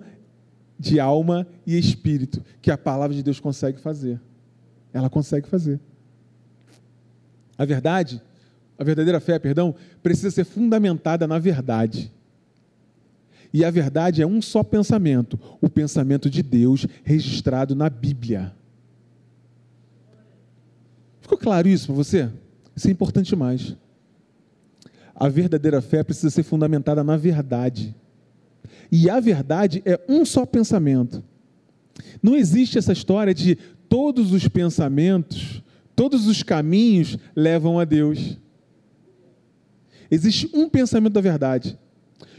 de alma e espírito, que a palavra de Deus consegue fazer. Ela consegue fazer. A verdade, a verdadeira fé, perdão, precisa ser fundamentada na verdade. E a verdade é um só pensamento, o pensamento de Deus registrado na Bíblia. Ficou claro isso para você? Isso é importante demais. A verdadeira fé precisa ser fundamentada na verdade. E a verdade é um só pensamento. Não existe essa história de todos os pensamentos, todos os caminhos levam a Deus. Existe um pensamento da verdade.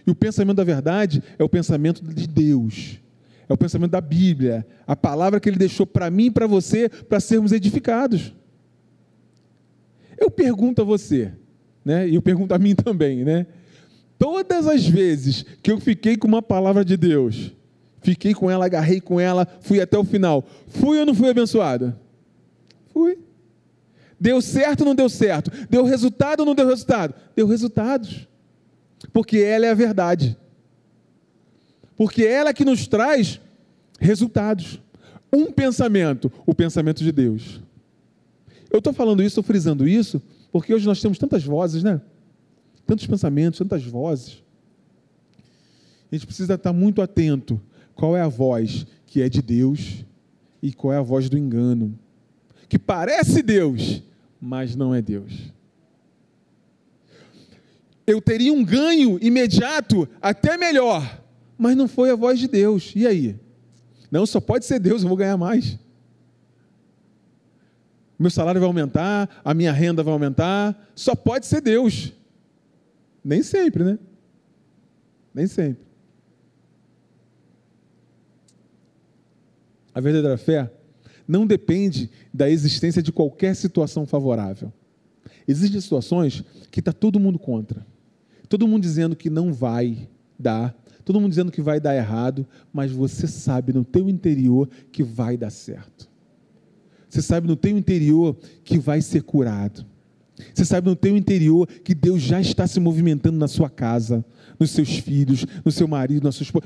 E o pensamento da verdade é o pensamento de Deus. É o pensamento da Bíblia, a palavra que ele deixou para mim e para você para sermos edificados. Eu pergunto a você, né? E eu pergunto a mim também, né? Todas as vezes que eu fiquei com uma palavra de Deus, fiquei com ela, agarrei com ela, fui até o final, fui ou não fui abençoado? Fui. Deu certo ou não deu certo? Deu resultado ou não deu resultado? Deu resultados. Porque ela é a verdade. Porque ela é que nos traz resultados. Um pensamento, o pensamento de Deus. Eu estou falando isso, estou frisando isso, porque hoje nós temos tantas vozes, né? Tantos pensamentos, tantas vozes. A gente precisa estar muito atento. Qual é a voz que é de Deus e qual é a voz do engano? Que parece Deus, mas não é Deus. Eu teria um ganho imediato, até melhor, mas não foi a voz de Deus. E aí? Não, só pode ser Deus, eu vou ganhar mais meu salário vai aumentar, a minha renda vai aumentar. Só pode ser Deus. Nem sempre, né? Nem sempre. A verdadeira fé não depende da existência de qualquer situação favorável. Existem situações que está todo mundo contra. Todo mundo dizendo que não vai dar, todo mundo dizendo que vai dar errado, mas você sabe no teu interior que vai dar certo. Você sabe no teu interior que vai ser curado. Você sabe no teu interior que Deus já está se movimentando na sua casa, nos seus filhos, no seu marido, na sua esposa.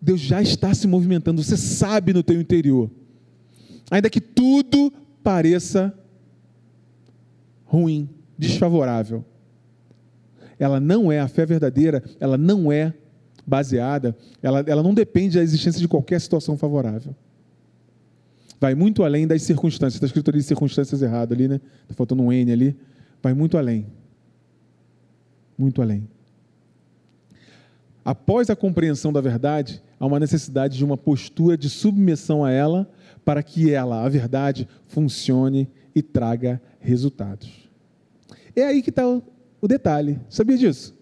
Deus já está se movimentando. Você sabe no teu interior. Ainda que tudo pareça ruim, desfavorável. Ela não é a fé verdadeira, ela não é baseada, ela, ela não depende da existência de qualquer situação favorável vai muito além das circunstâncias. Está escrito ali circunstâncias errado ali, né? Está faltando um N ali. Vai muito além. Muito além. Após a compreensão da verdade, há uma necessidade de uma postura de submissão a ela para que ela, a verdade, funcione e traga resultados. É aí que está o detalhe. Sabia disso?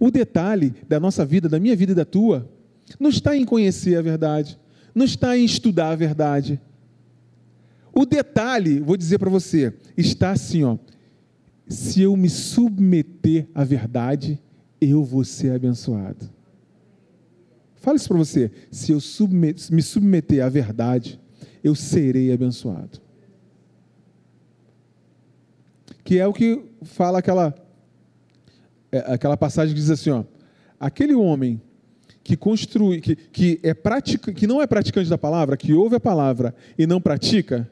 O detalhe da nossa vida, da minha vida e da tua, não está em conhecer a verdade, não está em estudar a verdade. O detalhe, vou dizer para você, está assim, ó. Se eu me submeter à verdade, eu vou ser abençoado. Fala isso para você. Se eu me submeter à verdade, eu serei abençoado. Que é o que fala aquela, é, aquela passagem que diz assim: ó, aquele homem que construi, que, que, é pratica, que não é praticante da palavra, que ouve a palavra e não pratica,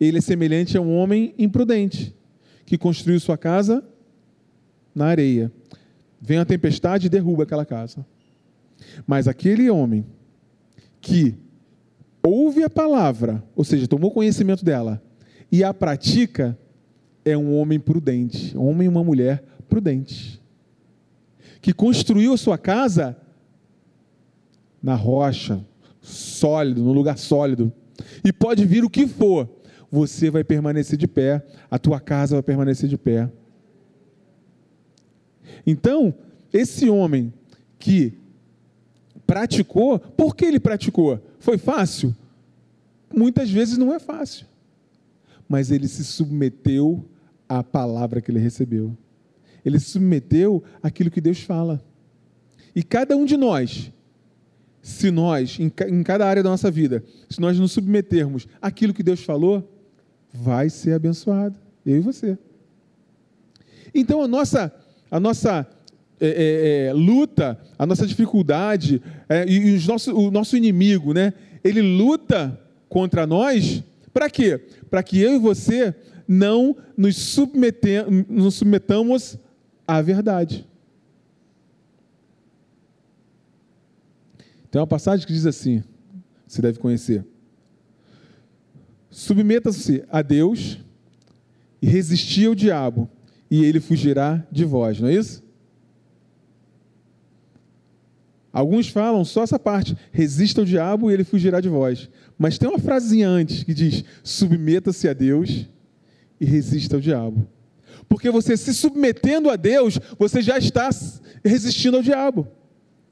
ele é semelhante a um homem imprudente, que construiu sua casa na areia. Vem a tempestade e derruba aquela casa. Mas aquele homem que ouve a palavra, ou seja, tomou conhecimento dela, e a pratica, é um homem prudente, um homem e uma mulher prudente, que construiu sua casa na rocha, sólido, no lugar sólido. E pode vir o que for, você vai permanecer de pé, a tua casa vai permanecer de pé. Então, esse homem que praticou, por que ele praticou? Foi fácil? Muitas vezes não é fácil. Mas ele se submeteu à palavra que ele recebeu. Ele se submeteu àquilo que Deus fala. E cada um de nós, se nós, em cada área da nossa vida, se nós nos submetermos àquilo que Deus falou, vai ser abençoado. Eu e você. Então a nossa, a nossa é, é, é, luta, a nossa dificuldade é, e os nosso, o nosso inimigo, né? Ele luta contra nós para quê? Para que eu e você não nos, submeter, nos submetamos à verdade. Tem uma passagem que diz assim, você deve conhecer. Submeta-se a Deus e resisti ao diabo, e ele fugirá de vós, não é isso? Alguns falam só essa parte: resista ao diabo e ele fugirá de vós. Mas tem uma frasezinha antes que diz: submeta-se a Deus e resista ao diabo. Porque você se submetendo a Deus, você já está resistindo ao diabo.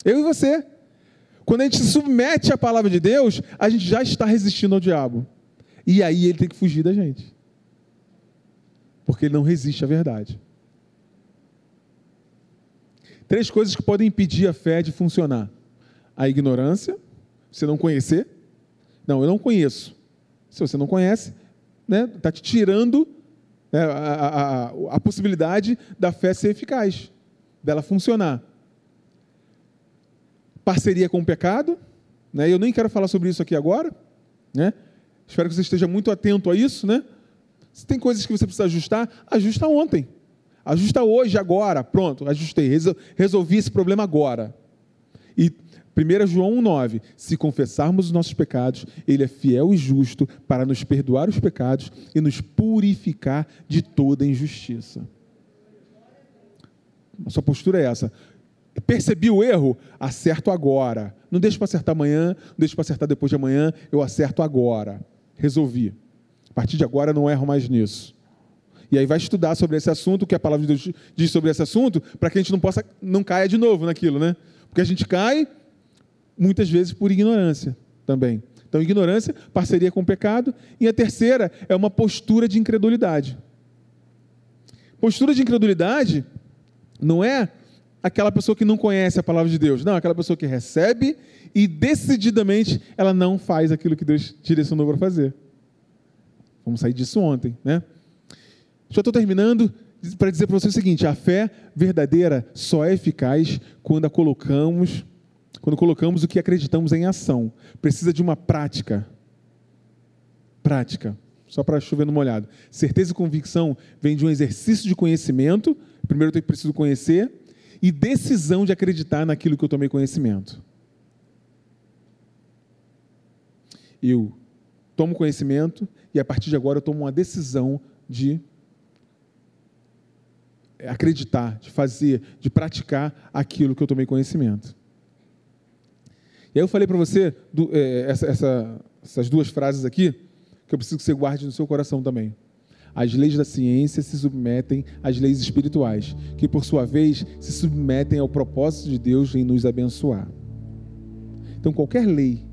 Eu e você. Quando a gente se submete à palavra de Deus, a gente já está resistindo ao diabo. E aí ele tem que fugir da gente. Porque ele não resiste à verdade. Três coisas que podem impedir a fé de funcionar: a ignorância, você não conhecer. Não, eu não conheço. Se você não conhece, está né, tá te tirando né, a, a, a, possibilidade da fé ser eficaz, dela funcionar. Parceria com o pecado, né, eu nem quero falar sobre isso aqui agora, né, espero que você esteja muito atento a isso. Né, se tem coisas que você precisa ajustar, ajusta ontem. Ajusta hoje, agora. Pronto, ajustei. Resolvi esse problema agora. E 1 João 1,9: Se confessarmos os nossos pecados, Ele é fiel e justo para nos perdoar os pecados e nos purificar de toda injustiça. A sua postura é essa. Percebi o erro? Acerto agora. Não deixe para acertar amanhã, não deixe para acertar depois de amanhã, eu acerto agora. Resolvi. A partir de agora não erro mais nisso. E aí vai estudar sobre esse assunto, o que a palavra de Deus diz sobre esse assunto, para que a gente não possa, não caia de novo naquilo, né? Porque a gente cai muitas vezes por ignorância também. Então, ignorância, parceria com o pecado. E a terceira é uma postura de incredulidade. Postura de incredulidade não é aquela pessoa que não conhece a palavra de Deus. Não, aquela pessoa que recebe e decididamente ela não faz aquilo que Deus direcionou para fazer. Vamos sair disso ontem, né? Já estou terminando para dizer para você o seguinte: a fé verdadeira só é eficaz quando a colocamos, quando colocamos o que acreditamos em ação. Precisa de uma prática. Prática. Só para chover no molhado. Certeza e convicção vem de um exercício de conhecimento. Primeiro eu preciso conhecer. E decisão de acreditar naquilo que eu tomei conhecimento. Eu tomo conhecimento e a partir de agora eu tomo uma decisão de acreditar, de fazer, de praticar aquilo que eu tomei conhecimento. E aí eu falei para você do, é, essa, essa, essas duas frases aqui, que eu preciso que você guarde no seu coração também. As leis da ciência se submetem às leis espirituais, que por sua vez se submetem ao propósito de Deus em nos abençoar. Então, qualquer lei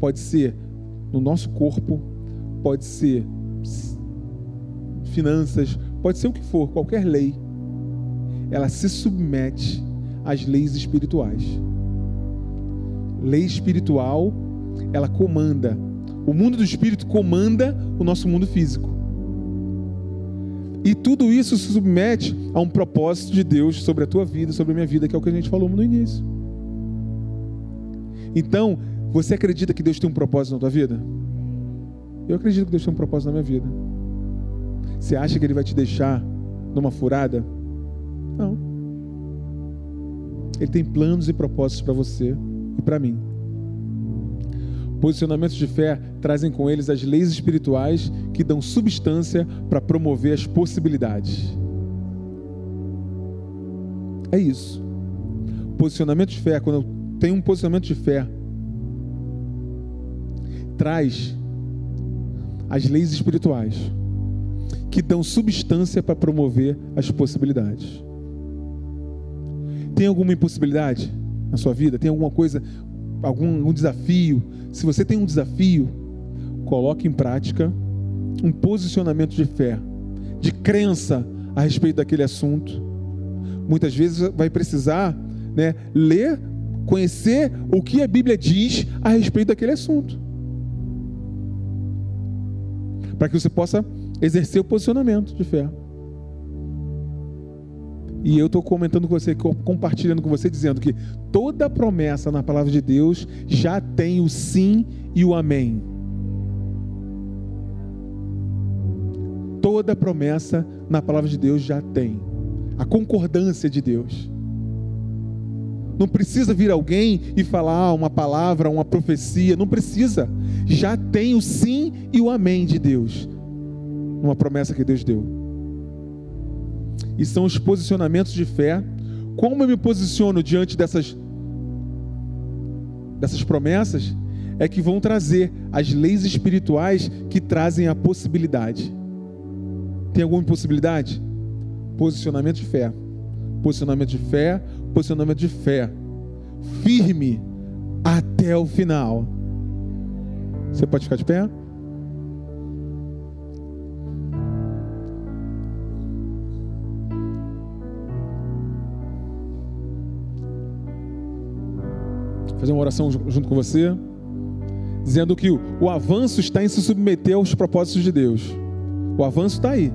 pode ser no nosso corpo, pode ser finanças, pode ser o que for, qualquer lei, ela se submete às leis espirituais. Lei espiritual, ela comanda. O mundo do espírito comanda o nosso mundo físico. E tudo isso se submete a um propósito de Deus sobre a tua vida, sobre a minha vida, que é o que a gente falou no início. Então, você acredita que Deus tem um propósito na tua vida? Eu acredito que Deus tem um propósito na minha vida. Você acha que Ele vai te deixar numa furada? Não. Ele tem planos e propósitos para você e para mim. Posicionamentos de fé trazem com eles as leis espirituais que dão substância para promover as possibilidades. É isso. Posicionamento de fé, quando eu tenho um posicionamento de fé, traz as leis espirituais que dão substância para promover as possibilidades. Tem alguma impossibilidade na sua vida? Tem alguma coisa, algum, desafio? Se você tem um desafio, coloque em prática um posicionamento de fé, de crença a respeito daquele assunto. Muitas vezes vai precisar né, ler, conhecer o que a Bíblia diz a respeito daquele assunto. Para que você possa exercer o posicionamento de fé. E eu estou comentando com você, compartilhando com você, dizendo que toda promessa na palavra de Deus já tem o sim e o amém. Toda promessa na palavra de Deus já tem a concordância de Deus. Não precisa vir alguém e falar uma palavra, uma profecia, não precisa. Já tem o sim e o amém de Deus, uma promessa que Deus deu e são os posicionamentos de fé. Como eu me posiciono diante dessas, dessas promessas é que vão trazer as leis espirituais que trazem a possibilidade. Tem alguma impossibilidade? Posicionamento de fé. Posicionamento de fé, posicionamento de fé. Firme até o final. Você pode ficar de pé? Fazer uma oração junto com você, dizendo que o, avanço está em se submeter aos propósitos de Deus. O avanço está aí.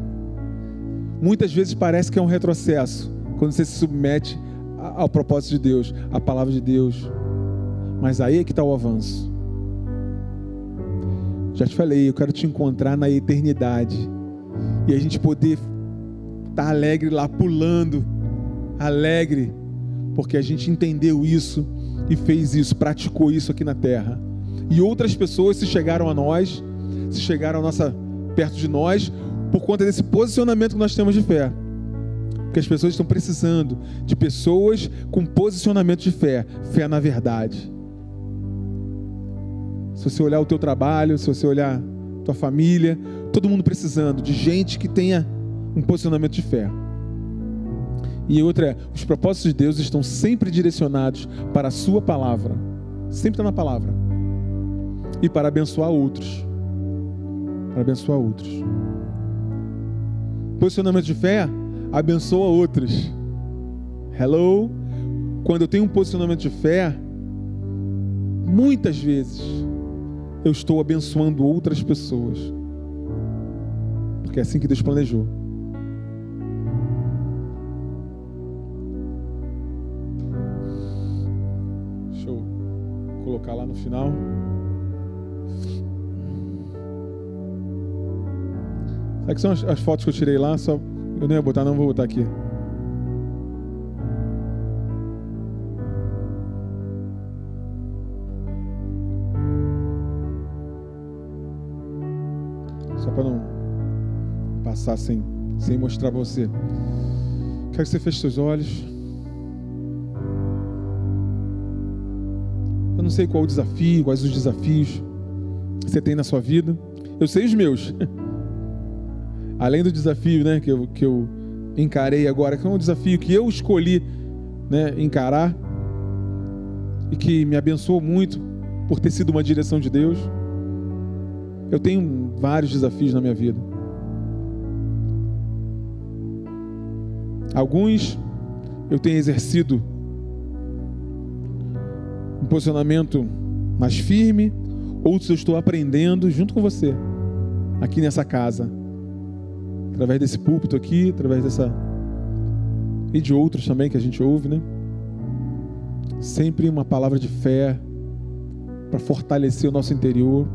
Muitas vezes parece que é um retrocesso quando você se submete ao propósito de Deus, à palavra de Deus. Mas aí é que está o avanço. Já te falei, eu quero te encontrar na eternidade. E a gente poder estar tá alegre lá, pulando, alegre, porque a gente entendeu isso e fez isso, praticou isso aqui na terra. E outras pessoas se chegaram a nós, se chegaram a nossa, perto de nós, por conta desse posicionamento que nós temos de fé. Porque as pessoas estão precisando de pessoas com posicionamento de fé, fé na verdade. Se você olhar o teu trabalho, se você olhar tua família, todo mundo precisando de gente que tenha um posicionamento de fé. E outra é, os propósitos de Deus estão sempre direcionados para a sua palavra. Sempre está na palavra. E para abençoar outros. Para abençoar outros. Posicionamento de fé abençoa outros. Hello? Quando eu tenho um posicionamento de fé, muitas vezes eu estou abençoando outras pessoas. Porque é assim que Deus planejou. Lá no final. Sabe que são as, as fotos que eu tirei lá? Só, eu nem ia botar, não vou botar aqui. Só para não passar sem, sem mostrar para você. Quero que você feche seus olhos. Não sei qual o desafio, quais os desafios você tem na sua vida. Eu sei os meus. Além do desafio né, que, eu, que eu encarei agora, que é um desafio que eu escolhi né, encarar e que me abençoou muito por ter sido uma direção de Deus. Eu tenho vários desafios na minha vida. Alguns eu tenho exercido um posicionamento mais firme, outros eu estou aprendendo junto com você, aqui nessa casa, através desse púlpito aqui, através dessa. e de outros também que a gente ouve, né? Sempre uma palavra de fé para fortalecer o nosso interior.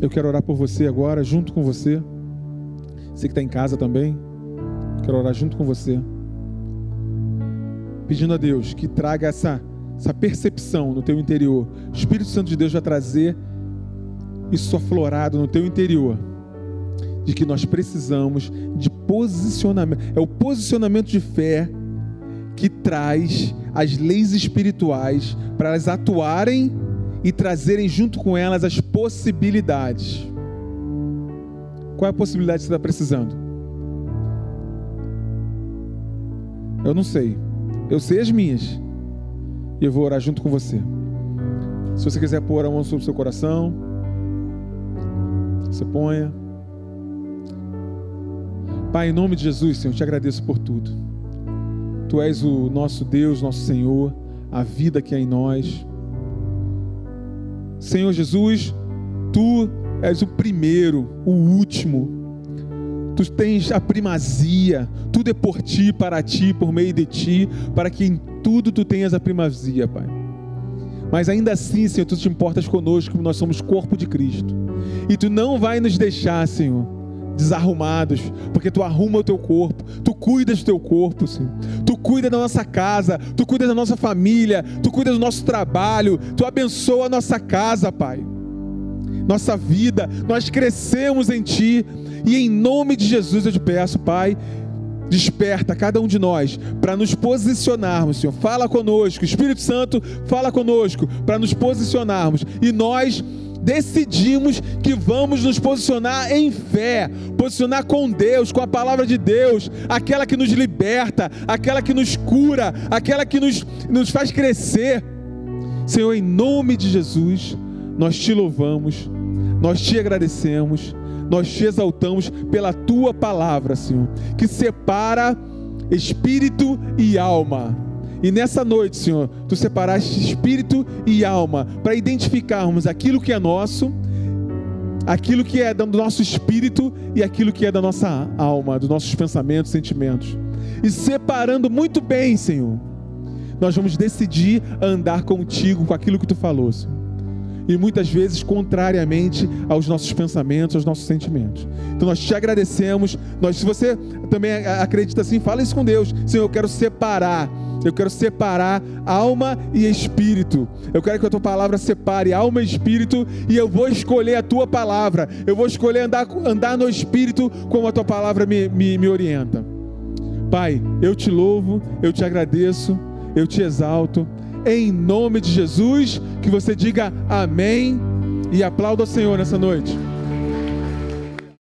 Eu quero orar por você agora, junto com você. Você que está em casa também, quero orar junto com você pedindo a Deus que traga essa, essa percepção no teu interior. O Espírito Santo de Deus vai trazer isso aflorado no teu interior. De que nós precisamos de posicionamento. É o posicionamento de fé que traz as leis espirituais para elas atuarem e trazerem junto com elas as possibilidades. Qual é a possibilidade que você está precisando? Eu não sei. Eu sei as minhas. E eu vou orar junto com você. Se você quiser pôr a mão sobre o seu coração, você ponha. Pai, em nome de Jesus, Senhor, eu te agradeço por tudo. Tu és o nosso Deus, nosso Senhor, a vida que é em nós. Senhor Jesus, tu és o primeiro, o último. Tu tens a primazia, tudo é por ti, para ti, por meio de ti, para que em tudo tu tenhas a primazia, Pai. Mas ainda assim, Senhor, tu te importas conosco, nós somos corpo de Cristo. E tu não vai nos deixar, Senhor, desarrumados, porque tu arruma o teu corpo, tu cuidas do teu corpo, Senhor. Tu cuida da nossa casa, tu cuida da nossa família, tu cuida do nosso trabalho, tu abençoa a nossa casa, Pai. Nossa vida, nós crescemos em ti, e em nome de Jesus eu te peço, Pai, desperta cada um de nós para nos posicionarmos, Senhor. Fala conosco, Espírito Santo, fala conosco para nos posicionarmos. E nós decidimos que vamos nos posicionar em fé, posicionar com Deus, com a palavra de Deus, aquela que nos liberta, aquela que nos cura, aquela que nos, nos faz crescer. Senhor, em nome de Jesus, nós te louvamos, nós te agradecemos nós te exaltamos pela tua palavra, Senhor, que separa espírito e alma. E nessa noite, Senhor, tu separaste espírito e alma para identificarmos aquilo que é nosso, aquilo que é do nosso espírito e aquilo que é da nossa alma, dos nossos pensamentos, sentimentos. E separando muito bem, Senhor, nós vamos decidir andar contigo com aquilo que tu falou, Senhor e muitas vezes contrariamente aos nossos pensamentos, aos nossos sentimentos. Então nós te agradecemos. Nós, se você também acredita assim, fala isso com Deus. Senhor, eu quero separar. Eu quero separar alma e espírito. Eu quero que a tua palavra separe alma e espírito e eu vou escolher a tua palavra. Eu vou escolher andar, andar no espírito como a tua palavra me, me, me orienta. Pai, eu te louvo, eu te agradeço, eu te exalto em nome de Jesus. Que você diga amém e aplauda o Senhor nessa noite.